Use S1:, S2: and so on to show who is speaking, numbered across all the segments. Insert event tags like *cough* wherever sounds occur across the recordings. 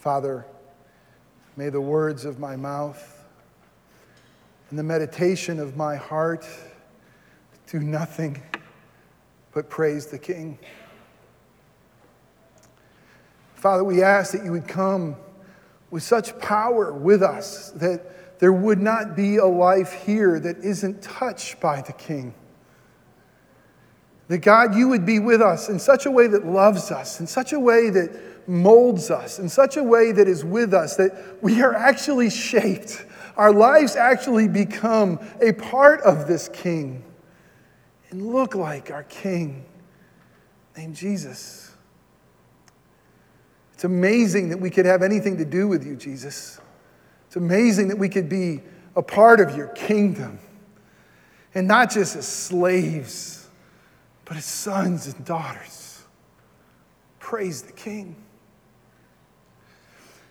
S1: Father, may the words of my mouth and the meditation of my heart do nothing but praise the King. Father, we ask that you would come with such power with us that there would not be a life here that isn't touched by the King. That God, you would be with us in such a way that loves us, in such a way that molds us in such a way that is with us that we are actually shaped. Our lives actually become a part of this King and look like our King named Jesus. It's amazing that we could have anything to do with you, Jesus. It's amazing that we could be a part of your kingdom and not just as slaves, but as sons and daughters. Praise the King.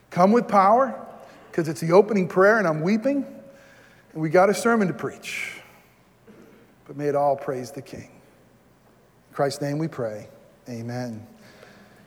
S1: Come with power, because it's the opening prayer and I'm weeping, and we got a sermon to preach. But may it all praise the King. In Christ's name we pray. Amen.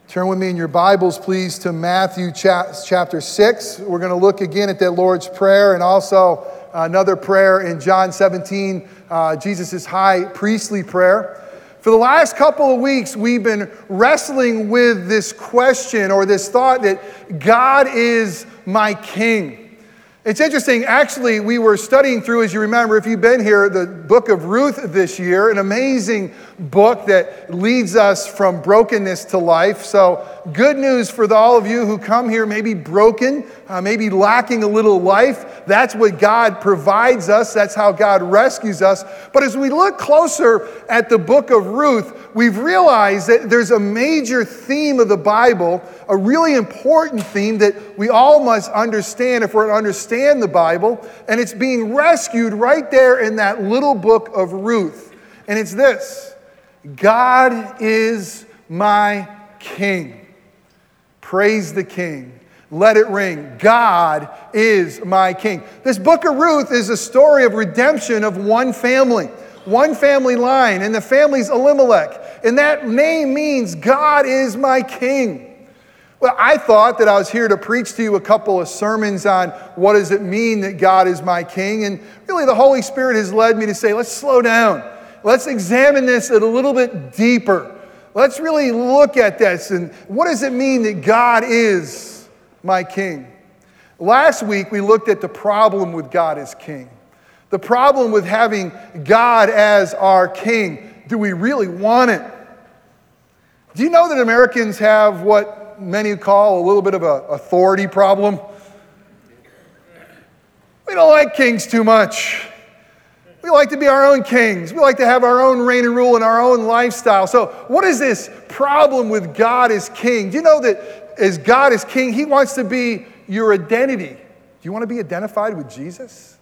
S1: Turn with me in your Bibles, please, to Matthew chapter 6. We're going to look again at that Lord's Prayer and also another prayer in John 17, uh, Jesus' high priestly prayer. For the last couple of weeks, we've been wrestling with this question or this thought that God is my king. It's interesting, actually, we were studying through, as you remember, if you've been here, the book of Ruth this year, an amazing book that leads us from brokenness to life. So, good news for all of you who come here, maybe broken, uh, maybe lacking a little life. That's what God provides us, that's how God rescues us. But as we look closer at the book of Ruth, we've realized that there's a major theme of the Bible, a really important theme that we all must understand if we're to understand the Bible, and it's being rescued right there in that little book of Ruth. And it's this God is my King. Praise the King. Let it ring. God is my King. This book of Ruth is a story of redemption of one family, one family line, and the family's Elimelech. And that name means God is my King. Well, I thought that I was here to preach to you a couple of sermons on what does it mean that God is my king. And really, the Holy Spirit has led me to say, let's slow down. Let's examine this a little bit deeper. Let's really look at this. And what does it mean that God is my king? Last week, we looked at the problem with God as king. The problem with having God as our king. Do we really want it? Do you know that Americans have what many call a little bit of an authority problem. We don't like kings too much. Like to be our own kings. We like to have our own reign and rule and our own lifestyle. So, what is this problem with God as king? Do you know that as God as king, he wants to be your identity? Do you want to be identified with Jesus?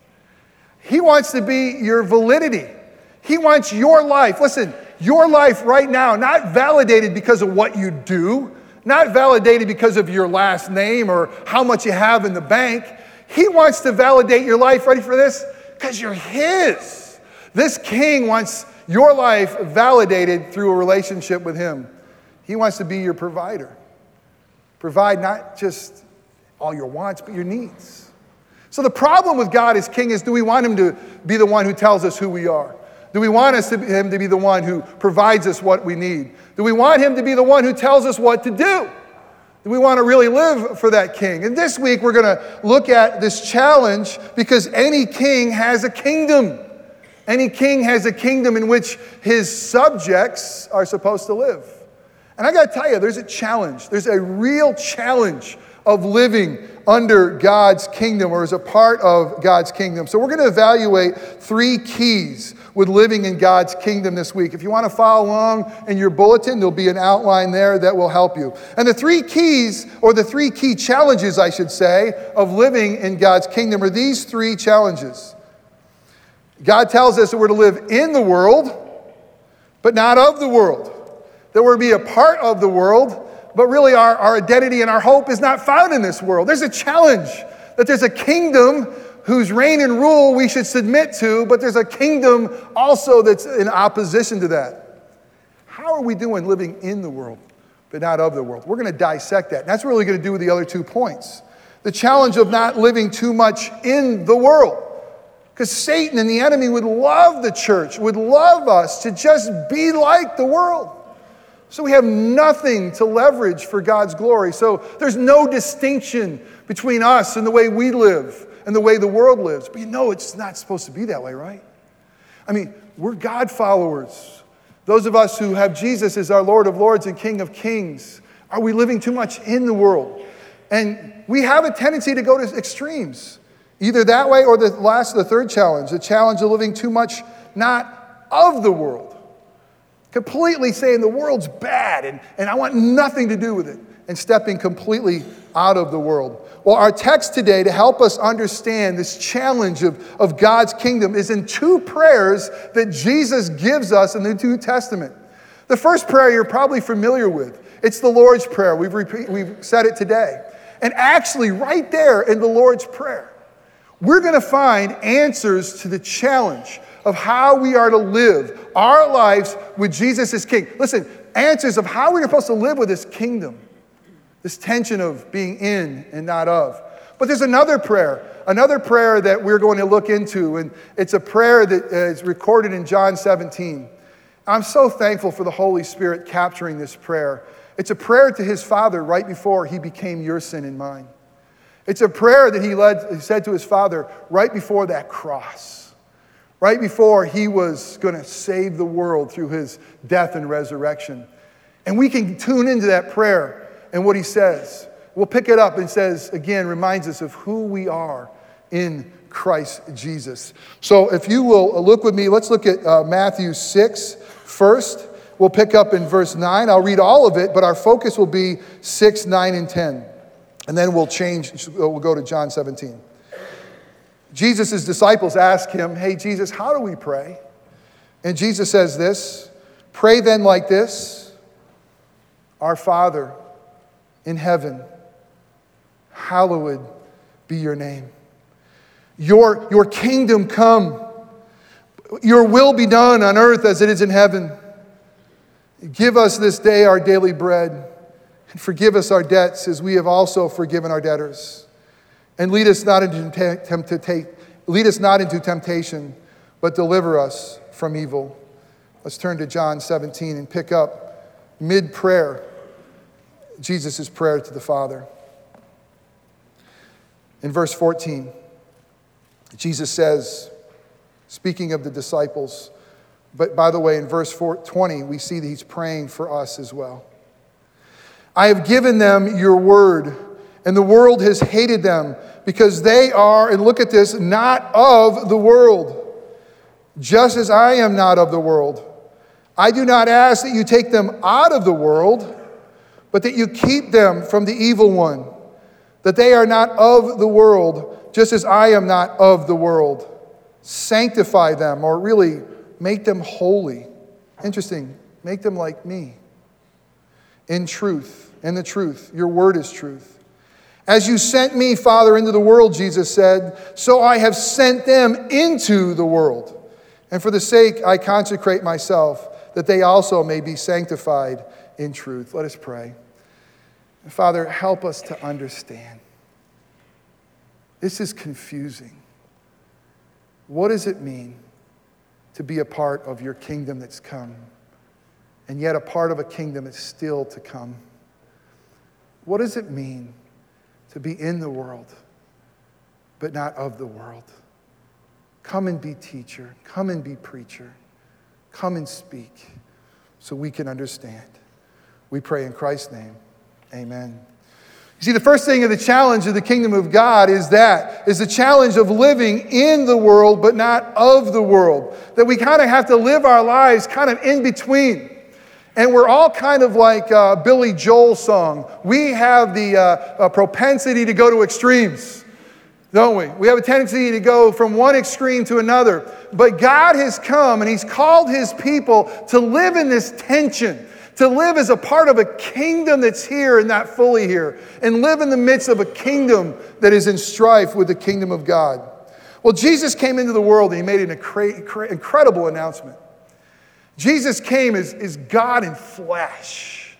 S1: He wants to be your validity. He wants your life. Listen, your life right now, not validated because of what you do, not validated because of your last name or how much you have in the bank. He wants to validate your life, ready for this? Because you're His. This king wants your life validated through a relationship with Him. He wants to be your provider. Provide not just all your wants, but your needs. So the problem with God as king is do we want Him to be the one who tells us who we are? Do we want us to, Him to be the one who provides us what we need? Do we want Him to be the one who tells us what to do? Do we want to really live for that king? And this week we're going to look at this challenge because any king has a kingdom. Any king has a kingdom in which his subjects are supposed to live. And I got to tell you, there's a challenge. There's a real challenge of living under God's kingdom or as a part of God's kingdom. So, we're going to evaluate three keys with living in God's kingdom this week. If you want to follow along in your bulletin, there'll be an outline there that will help you. And the three keys, or the three key challenges, I should say, of living in God's kingdom are these three challenges. God tells us that we're to live in the world, but not of the world. That we're to be a part of the world, but really our, our identity and our hope is not found in this world. There's a challenge that there's a kingdom whose reign and rule we should submit to, but there's a kingdom also that's in opposition to that. How are we doing living in the world? but not of the world. We're going to dissect that. And that's really going to do with the other two points. The challenge of not living too much in the world. Because Satan and the enemy would love the church, would love us to just be like the world. So we have nothing to leverage for God's glory. So there's no distinction between us and the way we live and the way the world lives. But you know it's not supposed to be that way, right? I mean, we're God followers. Those of us who have Jesus as our Lord of Lords and King of Kings, are we living too much in the world? And we have a tendency to go to extremes, either that way or the last, the third challenge, the challenge of living too much not of the world. Completely saying the world's bad and, and I want nothing to do with it, and stepping completely out of the world. Well, our text today to help us understand this challenge of, of God's kingdom is in two prayers that Jesus gives us in the New Testament. The first prayer you're probably familiar with. It's the Lord's Prayer. We've, repeat, we've said it today. And actually, right there in the Lord's Prayer, we're going to find answers to the challenge of how we are to live our lives with Jesus as King. Listen, answers of how we're supposed to live with this kingdom, this tension of being in and not of. But there's another prayer, another prayer that we're going to look into, and it's a prayer that is recorded in John 17. I'm so thankful for the Holy Spirit capturing this prayer. It's a prayer to his Father right before he became your sin and mine. It's a prayer that he, led, he said to his Father right before that cross, right before he was going to save the world through his death and resurrection. And we can tune into that prayer and what he says. We'll pick it up and says, again, reminds us of who we are in Christ Jesus. So if you will look with me, let's look at uh, Matthew 6 first. We'll pick up in verse 9. I'll read all of it, but our focus will be 6, 9, and 10. And then we'll change, we'll go to John 17. Jesus' disciples ask him, Hey, Jesus, how do we pray? And Jesus says this Pray then like this Our Father in heaven, hallowed be your name. Your, your kingdom come, your will be done on earth as it is in heaven. Give us this day our daily bread, and forgive us our debts as we have also forgiven our debtors. And lead us not into, tempt- lead us not into temptation, but deliver us from evil. Let's turn to John 17 and pick up mid prayer Jesus' prayer to the Father. In verse 14, Jesus says, speaking of the disciples, but by the way, in verse 20, we see that he's praying for us as well. I have given them your word, and the world has hated them because they are, and look at this, not of the world, just as I am not of the world. I do not ask that you take them out of the world, but that you keep them from the evil one, that they are not of the world, just as I am not of the world. Sanctify them, or really, Make them holy. Interesting. Make them like me. In truth, in the truth. Your word is truth. As you sent me, Father, into the world, Jesus said, so I have sent them into the world. And for the sake I consecrate myself, that they also may be sanctified in truth. Let us pray. Father, help us to understand. This is confusing. What does it mean to be a part of your kingdom that's come, and yet a part of a kingdom that's still to come. What does it mean to be in the world, but not of the world? Come and be teacher, come and be preacher, come and speak so we can understand. We pray in Christ's name. Amen. You see, the first thing of the challenge of the kingdom of God is that, is the challenge of living in the world, but not of the world. That we kind of have to live our lives kind of in between. And we're all kind of like uh, Billy Joel song. We have the uh, propensity to go to extremes, don't we? We have a tendency to go from one extreme to another. But God has come and He's called His people to live in this tension to live as a part of a kingdom that's here and not fully here, and live in the midst of a kingdom that is in strife with the kingdom of God. Well, Jesus came into the world and he made an incredible announcement. Jesus came as, as God in flesh.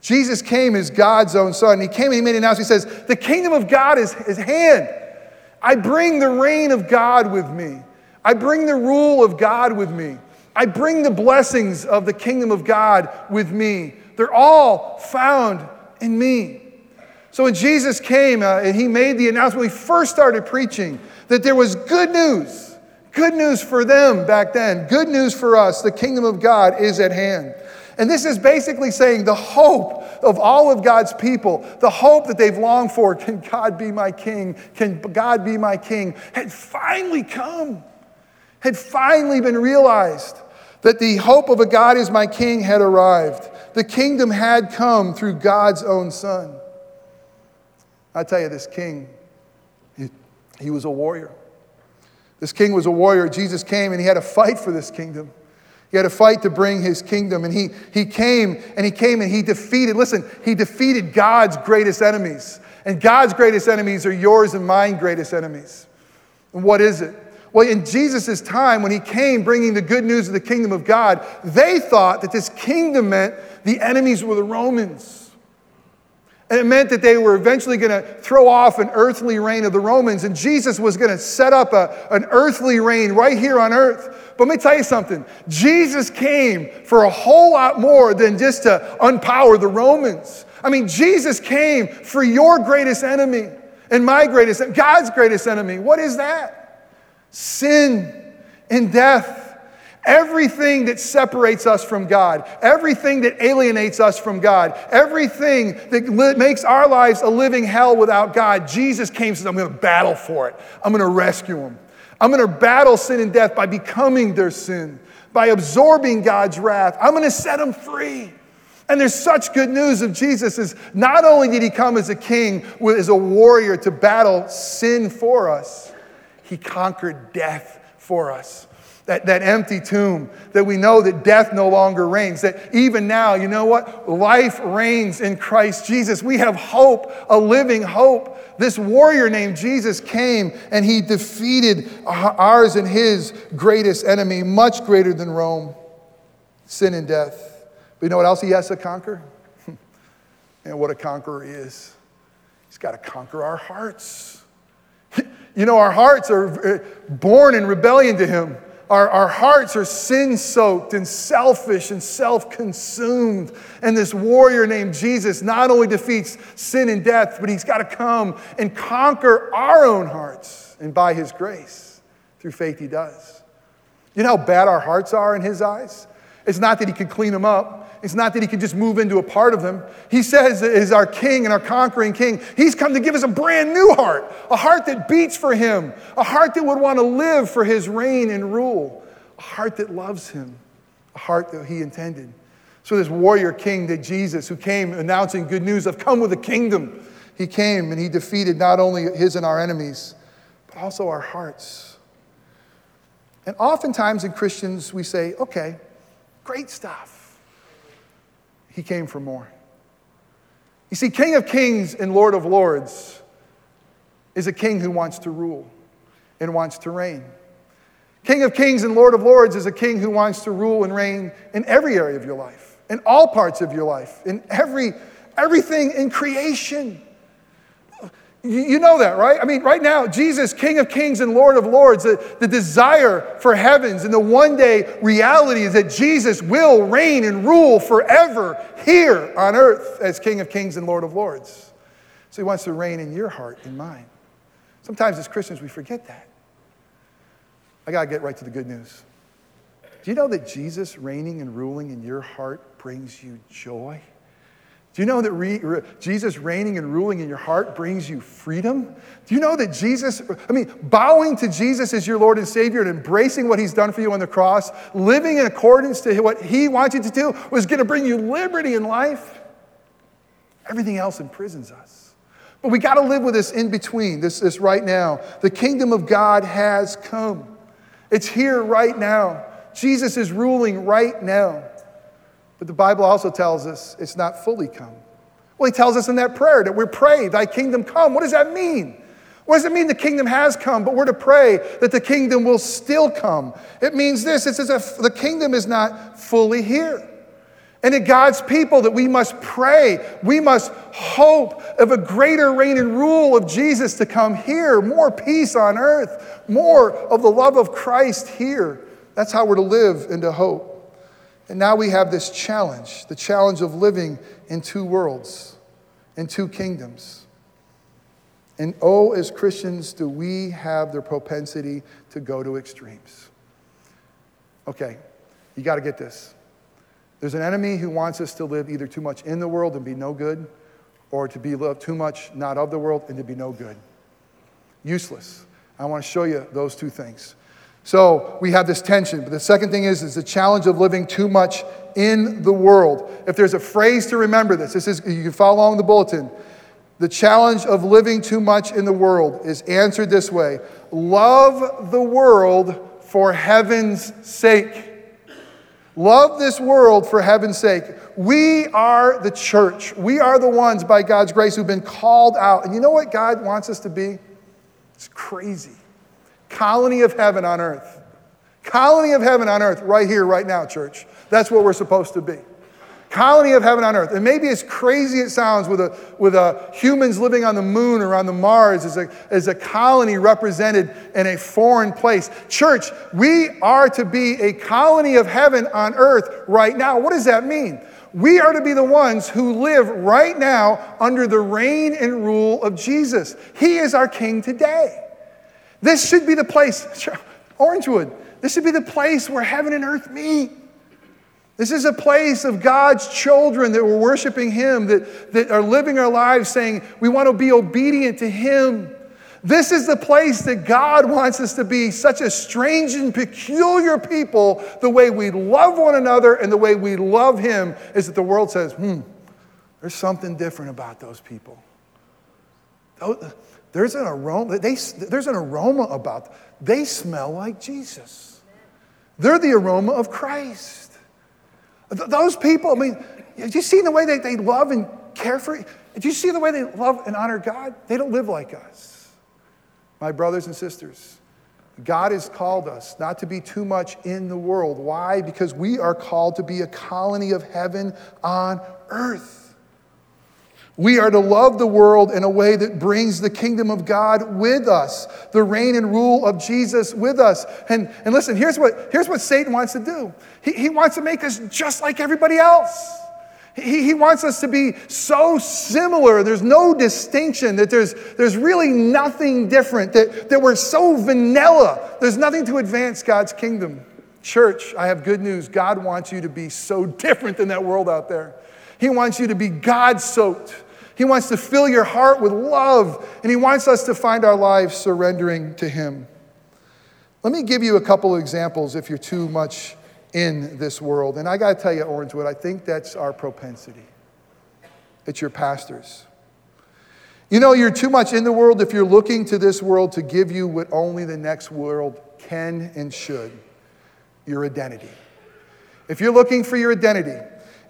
S1: Jesus came as God's own son. He came and he made an announcement. He says, The kingdom of God is his hand. I bring the reign of God with me. I bring the rule of God with me. I bring the blessings of the kingdom of God with me. They're all found in me. So when Jesus came uh, and he made the announcement, he first started preaching, that there was good news, good news for them back then, good news for us. The kingdom of God is at hand. And this is basically saying the hope of all of God's people, the hope that they've longed for, can God be my king? Can God be my king? had finally come, had finally been realized that the hope of a God is my king had arrived. The kingdom had come through God's own son. I tell you, this king, he, he was a warrior. This king was a warrior. Jesus came and he had to fight for this kingdom. He had to fight to bring his kingdom. And he, he came and he came and he defeated, listen, he defeated God's greatest enemies. And God's greatest enemies are yours and mine greatest enemies. And what is it? Well, in Jesus' time, when he came bringing the good news of the kingdom of God, they thought that this kingdom meant the enemies were the Romans. And it meant that they were eventually going to throw off an earthly reign of the Romans, and Jesus was going to set up a, an earthly reign right here on earth. But let me tell you something Jesus came for a whole lot more than just to unpower the Romans. I mean, Jesus came for your greatest enemy and my greatest, God's greatest enemy. What is that? Sin and death. Everything that separates us from God, everything that alienates us from God, everything that li- makes our lives a living hell without God, Jesus came and says, I'm going to battle for it. I'm going to rescue them. I'm going to battle sin and death by becoming their sin, by absorbing God's wrath. I'm going to set them free. And there's such good news of Jesus is not only did he come as a king, as a warrior to battle sin for us, he conquered death for us that, that empty tomb, that we know that death no longer reigns, that even now, you know what? Life reigns in Christ Jesus. We have hope, a living hope. This warrior named Jesus came and he defeated ours and his greatest enemy, much greater than Rome sin and death. But you know what else he has to conquer? *laughs* and what a conqueror he is. He's got to conquer our hearts. *laughs* you know, our hearts are born in rebellion to him. Our, our hearts are sin soaked and selfish and self consumed. And this warrior named Jesus not only defeats sin and death, but he's got to come and conquer our own hearts. And by his grace, through faith, he does. You know how bad our hearts are in his eyes? It's not that he can clean them up. It's not that he can just move into a part of them. He says is our king and our conquering king. He's come to give us a brand new heart, a heart that beats for him, a heart that would want to live for his reign and rule, a heart that loves him, a heart that he intended. So, this warrior king that Jesus, who came announcing good news, I've come with a kingdom. He came and he defeated not only his and our enemies, but also our hearts. And oftentimes in Christians, we say, okay, great stuff. He came for more. You see, King of Kings and Lord of Lords is a king who wants to rule and wants to reign. King of Kings and Lord of Lords is a king who wants to rule and reign in every area of your life, in all parts of your life, in every everything in creation. You know that, right? I mean, right now, Jesus, King of Kings and Lord of Lords, the, the desire for heavens and the one day reality is that Jesus will reign and rule forever here on earth as King of Kings and Lord of Lords. So he wants to reign in your heart and mine. Sometimes as Christians, we forget that. I got to get right to the good news. Do you know that Jesus reigning and ruling in your heart brings you joy? Do you know that re, re, Jesus reigning and ruling in your heart brings you freedom? Do you know that Jesus, I mean, bowing to Jesus as your Lord and Savior and embracing what He's done for you on the cross, living in accordance to what He wants you to do, was going to bring you liberty in life? Everything else imprisons us. But we got to live with this in between, this, this right now. The kingdom of God has come, it's here right now. Jesus is ruling right now. But the Bible also tells us it's not fully come. Well, he tells us in that prayer that we're pray, Thy kingdom come. What does that mean? What does it mean the kingdom has come, but we're to pray that the kingdom will still come? It means this it's as if the kingdom is not fully here. And to God's people, that we must pray, we must hope of a greater reign and rule of Jesus to come here, more peace on earth, more of the love of Christ here. That's how we're to live and to hope. And now we have this challenge the challenge of living in two worlds, in two kingdoms. And oh, as Christians, do we have the propensity to go to extremes? Okay, you got to get this. There's an enemy who wants us to live either too much in the world and be no good, or to be loved too much not of the world and to be no good. Useless. I want to show you those two things. So we have this tension. But the second thing is, is the challenge of living too much in the world. If there's a phrase to remember this, this is you can follow along the bulletin. The challenge of living too much in the world is answered this way love the world for heaven's sake. Love this world for heaven's sake. We are the church. We are the ones by God's grace who've been called out. And you know what God wants us to be? It's crazy. Colony of heaven on earth. Colony of heaven on earth, right here, right now, church. That's what we're supposed to be. Colony of heaven on earth. And maybe as crazy it sounds with, a, with a, humans living on the moon or on the Mars as a, as a colony represented in a foreign place. Church, we are to be a colony of heaven on earth right now. What does that mean? We are to be the ones who live right now under the reign and rule of Jesus. He is our king today. This should be the place, Orangewood, this should be the place where heaven and earth meet. This is a place of God's children that we're worshiping Him, that, that are living our lives saying, we want to be obedient to Him. This is the place that God wants us to be such a strange and peculiar people. The way we love one another and the way we love Him is that the world says, hmm, there's something different about those people. There's an aroma, they, there's an aroma about them. They smell like Jesus. They're the aroma of Christ. Those people, I mean, do you see the way they, they love and care for? Do you see the way they love and honor God? They don't live like us. My brothers and sisters, God has called us not to be too much in the world. Why? Because we are called to be a colony of heaven on earth. We are to love the world in a way that brings the kingdom of God with us, the reign and rule of Jesus with us. And, and listen, here's what, here's what Satan wants to do he, he wants to make us just like everybody else. He, he wants us to be so similar. There's no distinction, that there's, there's really nothing different, that, that we're so vanilla. There's nothing to advance God's kingdom. Church, I have good news. God wants you to be so *laughs* different than that world out there. He wants you to be God soaked. He wants to fill your heart with love, and He wants us to find our lives surrendering to Him. Let me give you a couple of examples if you're too much in this world. And I got to tell you, Orangewood, I think that's our propensity. It's your pastors. You know, you're too much in the world if you're looking to this world to give you what only the next world can and should your identity. If you're looking for your identity,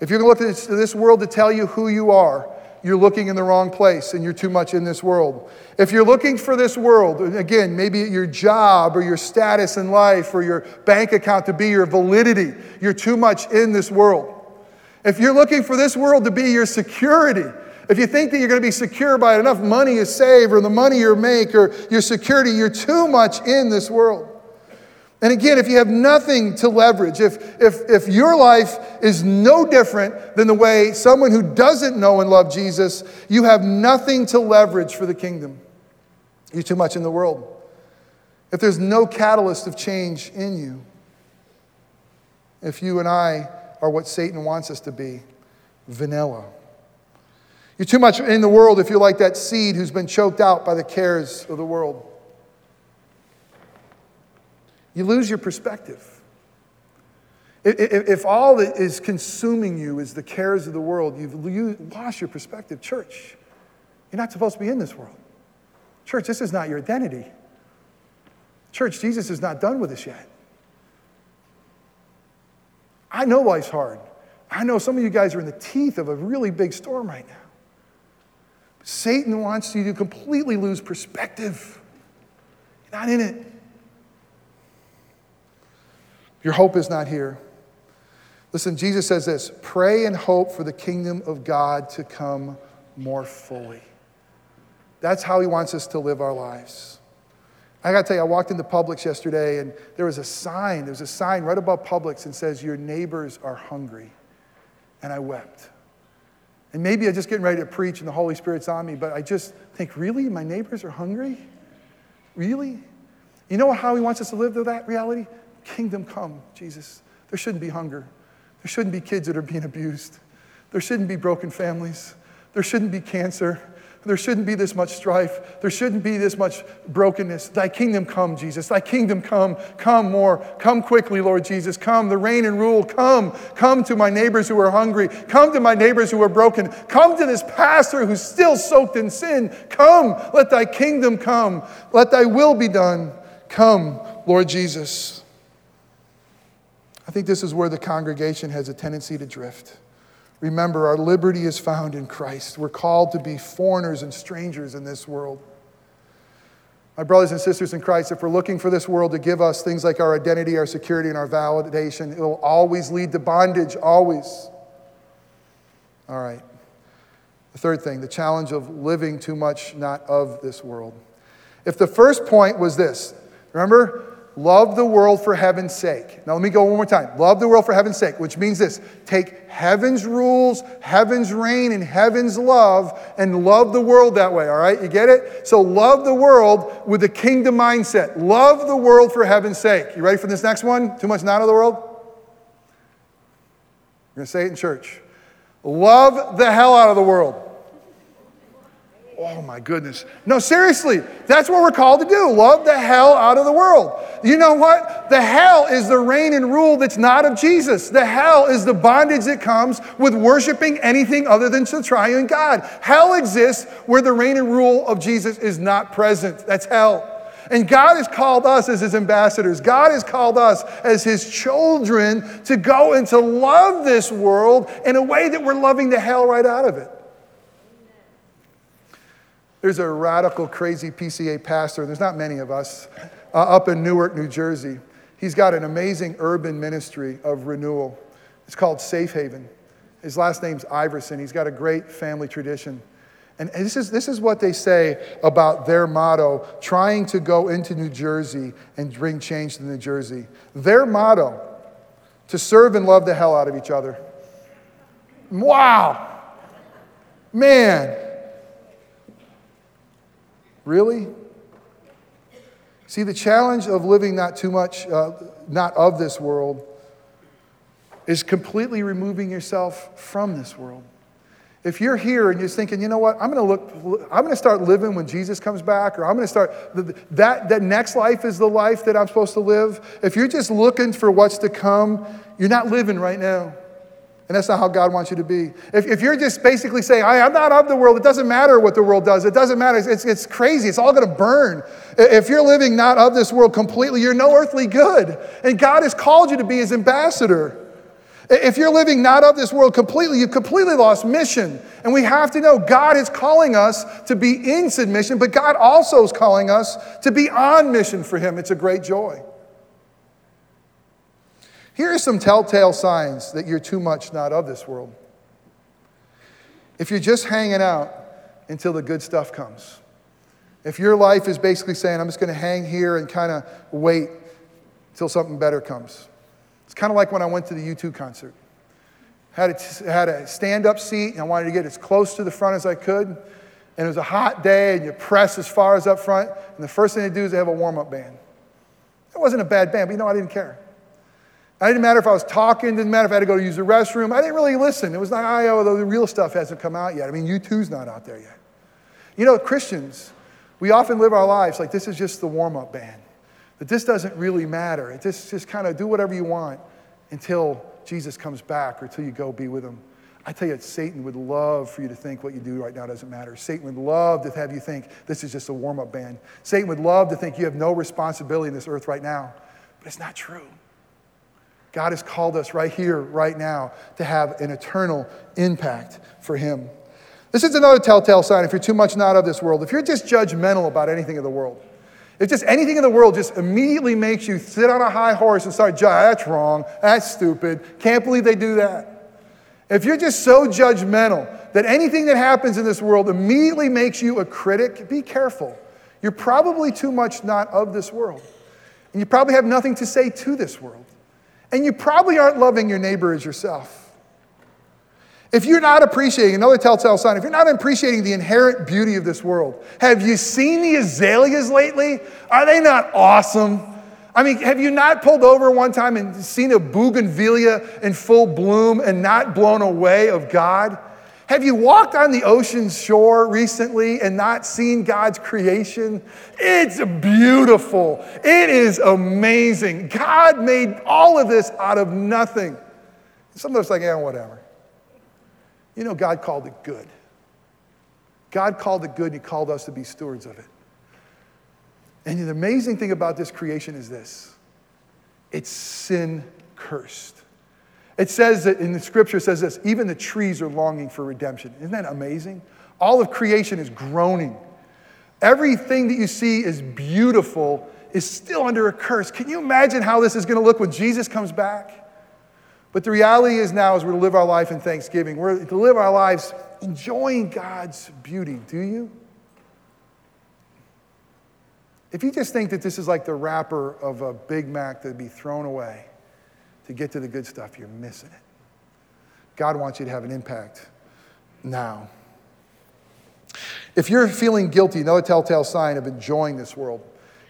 S1: if you're looking to this world to tell you who you are, you're looking in the wrong place and you're too much in this world. If you're looking for this world, again, maybe your job or your status in life or your bank account to be your validity, you're too much in this world. If you're looking for this world to be your security, if you think that you're going to be secure by enough money you save or the money you make or your security, you're too much in this world. And again, if you have nothing to leverage, if, if, if your life is no different than the way someone who doesn't know and love Jesus, you have nothing to leverage for the kingdom. You're too much in the world. If there's no catalyst of change in you, if you and I are what Satan wants us to be, vanilla. You're too much in the world if you're like that seed who's been choked out by the cares of the world. You lose your perspective. If all that is consuming you is the cares of the world, you've lost your perspective. Church, you're not supposed to be in this world. Church, this is not your identity. Church, Jesus is not done with us yet. I know life's hard. I know some of you guys are in the teeth of a really big storm right now. Satan wants you to completely lose perspective. You're not in it. Your hope is not here. Listen, Jesus says this pray and hope for the kingdom of God to come more fully. That's how he wants us to live our lives. I got to tell you, I walked into Publix yesterday and there was a sign. There was a sign right above Publix and says, Your neighbors are hungry. And I wept. And maybe I'm just getting ready to preach and the Holy Spirit's on me, but I just think, really? My neighbors are hungry? Really? You know how he wants us to live through that reality? Kingdom come, Jesus. There shouldn't be hunger. There shouldn't be kids that are being abused. There shouldn't be broken families. There shouldn't be cancer. There shouldn't be this much strife. There shouldn't be this much brokenness. Thy kingdom come, Jesus. Thy kingdom come. Come more. Come quickly, Lord Jesus. Come. The reign and rule. Come. Come to my neighbors who are hungry. Come to my neighbors who are broken. Come to this pastor who's still soaked in sin. Come. Let thy kingdom come. Let thy will be done. Come, Lord Jesus. I think this is where the congregation has a tendency to drift. Remember, our liberty is found in Christ. We're called to be foreigners and strangers in this world. My brothers and sisters in Christ, if we're looking for this world to give us things like our identity, our security, and our validation, it will always lead to bondage, always. All right. The third thing, the challenge of living too much not of this world. If the first point was this, remember, Love the world for heaven's sake. Now, let me go one more time. Love the world for heaven's sake, which means this take heaven's rules, heaven's reign, and heaven's love, and love the world that way, all right? You get it? So, love the world with the kingdom mindset. Love the world for heaven's sake. You ready for this next one? Too much not of the world? You're going to say it in church. Love the hell out of the world. Oh my goodness. No, seriously, that's what we're called to do. Love the hell out of the world. You know what? The hell is the reign and rule that's not of Jesus. The hell is the bondage that comes with worshiping anything other than the triune God. Hell exists where the reign and rule of Jesus is not present. That's hell. And God has called us as his ambassadors. God has called us as his children to go and to love this world in a way that we're loving the hell right out of it. There's a radical, crazy PCA pastor, there's not many of us, uh, up in Newark, New Jersey. He's got an amazing urban ministry of renewal. It's called Safe Haven. His last name's Iverson. He's got a great family tradition. And this is, this is what they say about their motto trying to go into New Jersey and bring change to New Jersey. Their motto to serve and love the hell out of each other. Wow. Man, Really? See, the challenge of living not too much, uh, not of this world, is completely removing yourself from this world. If you're here and you're thinking, you know what, I'm going to look, I'm going to start living when Jesus comes back, or I'm going to start, that, that next life is the life that I'm supposed to live. If you're just looking for what's to come, you're not living right now. And that's not how God wants you to be. If, if you're just basically saying, I, am not of the world, it doesn't matter what the world does, it doesn't matter, it's, it's crazy, it's all gonna burn. If you're living not of this world completely, you're no earthly good. And God has called you to be his ambassador. If you're living not of this world completely, you've completely lost mission. And we have to know God is calling us to be in submission, but God also is calling us to be on mission for Him. It's a great joy. Here are some telltale signs that you're too much not of this world. If you're just hanging out until the good stuff comes, if your life is basically saying, I'm just going to hang here and kind of wait until something better comes, it's kind of like when I went to the U2 concert. Had a, had a stand up seat, and I wanted to get as close to the front as I could. And it was a hot day, and you press as far as up front. And the first thing they do is they have a warm up band. It wasn't a bad band, but you know, I didn't care. It didn't matter if I was talking, didn't matter if I had to go to use the restroom. I didn't really listen. It was like, oh, the real stuff hasn't come out yet. I mean, U2's not out there yet. You know, Christians, we often live our lives like this is just the warm up band, that this doesn't really matter. It just, just kind of do whatever you want until Jesus comes back or until you go be with him. I tell you, Satan would love for you to think what you do right now doesn't matter. Satan would love to have you think this is just a warm up band. Satan would love to think you have no responsibility in this earth right now, but it's not true. God has called us right here, right now, to have an eternal impact for Him. This is another telltale sign if you're too much not of this world. If you're just judgmental about anything in the world, If just anything in the world just immediately makes you sit on a high horse and start that's wrong, that's stupid, can't believe they do that. If you're just so judgmental that anything that happens in this world immediately makes you a critic, be careful. You're probably too much not of this world. And you probably have nothing to say to this world. And you probably aren't loving your neighbor as yourself. If you're not appreciating, another telltale sign, if you're not appreciating the inherent beauty of this world, have you seen the azaleas lately? Are they not awesome? I mean, have you not pulled over one time and seen a bougainvillea in full bloom and not blown away of God? Have you walked on the ocean shore recently and not seen God's creation? It's beautiful. It is amazing. God made all of this out of nothing. Some of us like, yeah, whatever. You know, God called it good. God called it good, and He called us to be stewards of it. And the amazing thing about this creation is this it's sin cursed. It says that in the scripture, says this even the trees are longing for redemption. Isn't that amazing? All of creation is groaning. Everything that you see is beautiful is still under a curse. Can you imagine how this is going to look when Jesus comes back? But the reality is now is we're to live our life in thanksgiving. We're to live our lives enjoying God's beauty. Do you? If you just think that this is like the wrapper of a Big Mac that'd be thrown away to get to the good stuff, you're missing it. God wants you to have an impact now. If you're feeling guilty, another telltale sign of enjoying this world,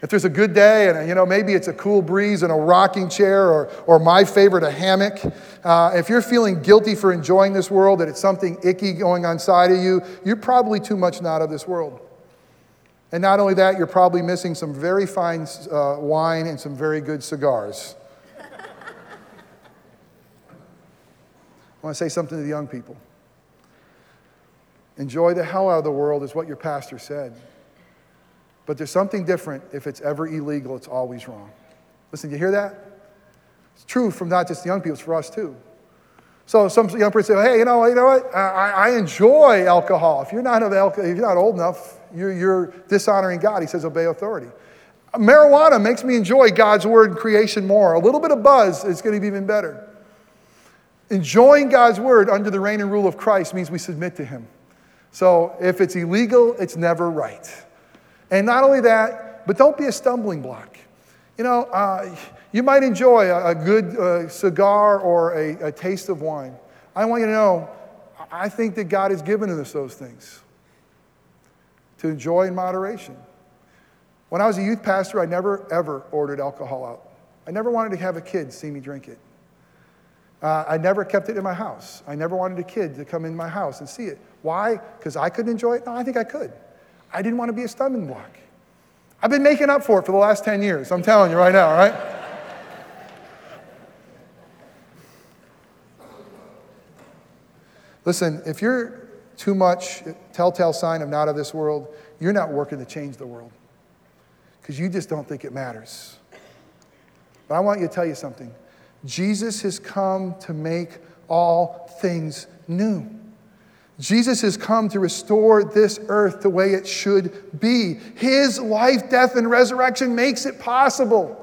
S1: if there's a good day and, you know, maybe it's a cool breeze and a rocking chair or, or my favorite, a hammock, uh, if you're feeling guilty for enjoying this world, that it's something icky going on inside of you, you're probably too much not of this world. And not only that, you're probably missing some very fine uh, wine and some very good cigars. I want to say something to the young people. Enjoy the hell out of the world, is what your pastor said. But there's something different. If it's ever illegal, it's always wrong. Listen, you hear that? It's true from not just the young people, it's for us too. So some young person say, hey, you know, you know what? I, I enjoy alcohol. If you're not of alcohol, if you're not old enough, you're, you're dishonoring God. He says, obey authority. Marijuana makes me enjoy God's word and creation more. A little bit of buzz is going to be even better. Enjoying God's word under the reign and rule of Christ means we submit to Him. So if it's illegal, it's never right. And not only that, but don't be a stumbling block. You know, uh, you might enjoy a, a good uh, cigar or a, a taste of wine. I want you to know, I think that God has given us those things to enjoy in moderation. When I was a youth pastor, I never, ever ordered alcohol out. I never wanted to have a kid see me drink it. Uh, I never kept it in my house. I never wanted a kid to come in my house and see it. Why? Because I couldn't enjoy it? No, I think I could. I didn't want to be a stumbling block. I've been making up for it for the last 10 years. I'm telling you right now, right? Listen, if you're too much telltale sign of not of this world, you're not working to change the world because you just don't think it matters. But I want you to tell you something. Jesus has come to make all things new. Jesus has come to restore this earth the way it should be. His life, death, and resurrection makes it possible.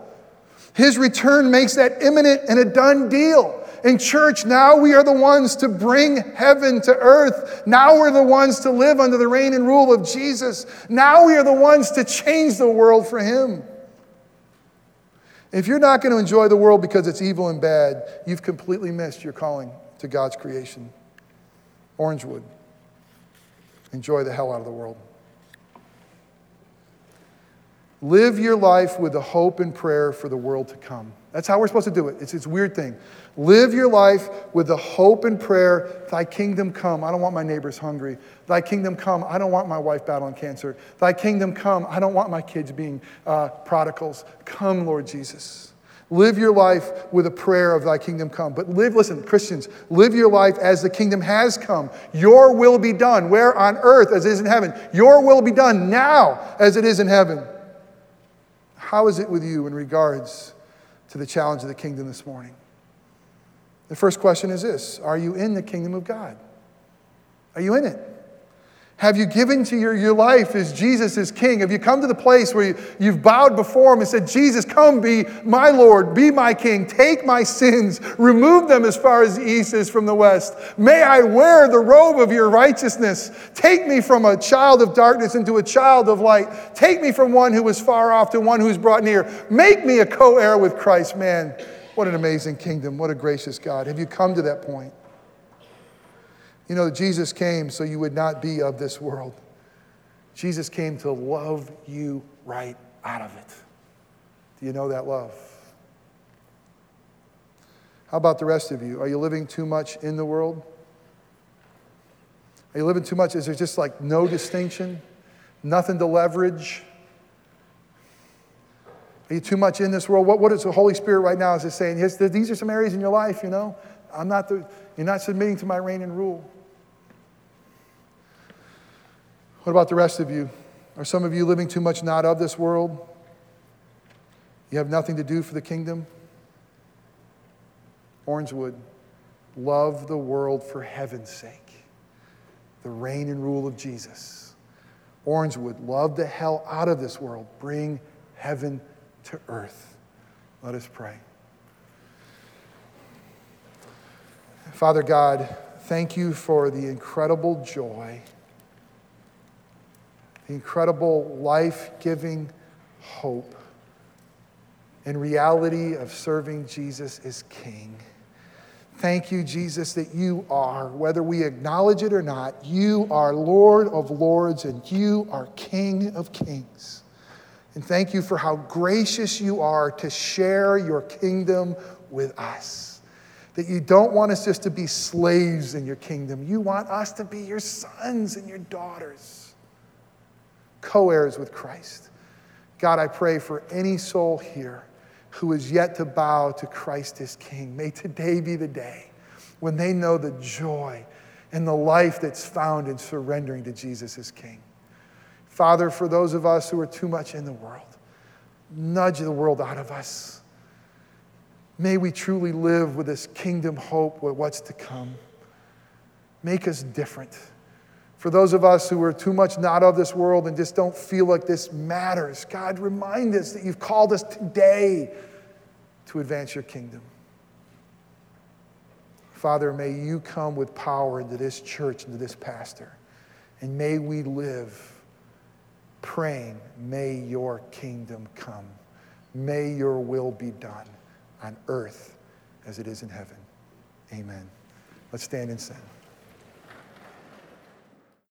S1: His return makes that imminent and a done deal. In church, now we are the ones to bring heaven to earth. Now we're the ones to live under the reign and rule of Jesus. Now we are the ones to change the world for Him. If you're not going to enjoy the world because it's evil and bad, you've completely missed your calling to God's creation. Orangewood. Enjoy the hell out of the world. Live your life with the hope and prayer for the world to come. That's how we're supposed to do it. It's this weird thing. Live your life with the hope and prayer, Thy kingdom come. I don't want my neighbors hungry. Thy kingdom come. I don't want my wife battling cancer. Thy kingdom come. I don't want my kids being uh, prodigals. Come, Lord Jesus. Live your life with a prayer of thy kingdom come. But live, listen, Christians, live your life as the kingdom has come. Your will be done, where on earth as it is in heaven. Your will be done now as it is in heaven. How is it with you in regards to the challenge of the kingdom this morning? The first question is this Are you in the kingdom of God? Are you in it? Have you given to your, your life as Jesus is King? Have you come to the place where you, you've bowed before Him and said, Jesus, come be my Lord, be my King, take my sins, remove them as far as the east is from the west. May I wear the robe of your righteousness. Take me from a child of darkness into a child of light. Take me from one who was far off to one who's brought near. Make me a co heir with Christ. Man, what an amazing kingdom. What a gracious God. Have you come to that point? You know, Jesus came so you would not be of this world. Jesus came to love you right out of it. Do you know that love? How about the rest of you? Are you living too much in the world? Are you living too much? Is there just like no distinction? Nothing to leverage? Are you too much in this world? What, what is the Holy Spirit right now? Is it saying, yes, these are some areas in your life, you know? I'm not the, you're not submitting to my reign and rule. What about the rest of you? Are some of you living too much not of this world? You have nothing to do for the kingdom? Orangewood, love the world for heaven's sake. The reign and rule of Jesus. Orangewood, love the hell out of this world. Bring heaven to earth. Let us pray. Father God, thank you for the incredible joy the incredible life giving hope and reality of serving Jesus as King. Thank you, Jesus, that you are, whether we acknowledge it or not, you are Lord of lords and you are King of kings. And thank you for how gracious you are to share your kingdom with us. That you don't want us just to be slaves in your kingdom, you want us to be your sons and your daughters co heirs with Christ. God, I pray for any soul here who is yet to bow to Christ as King. May today be the day when they know the joy and the life that's found in surrendering to Jesus as King. Father, for those of us who are too much in the world, nudge the world out of us. May we truly live with this kingdom hope with what's to come. Make us different. For those of us who are too much not of this world and just don't feel like this matters, God, remind us that you've called us today to advance your kingdom. Father, may you come with power into this church, into this pastor, and may we live praying, may your kingdom come. May your will be done on earth as it is in heaven. Amen. Let's stand and sing.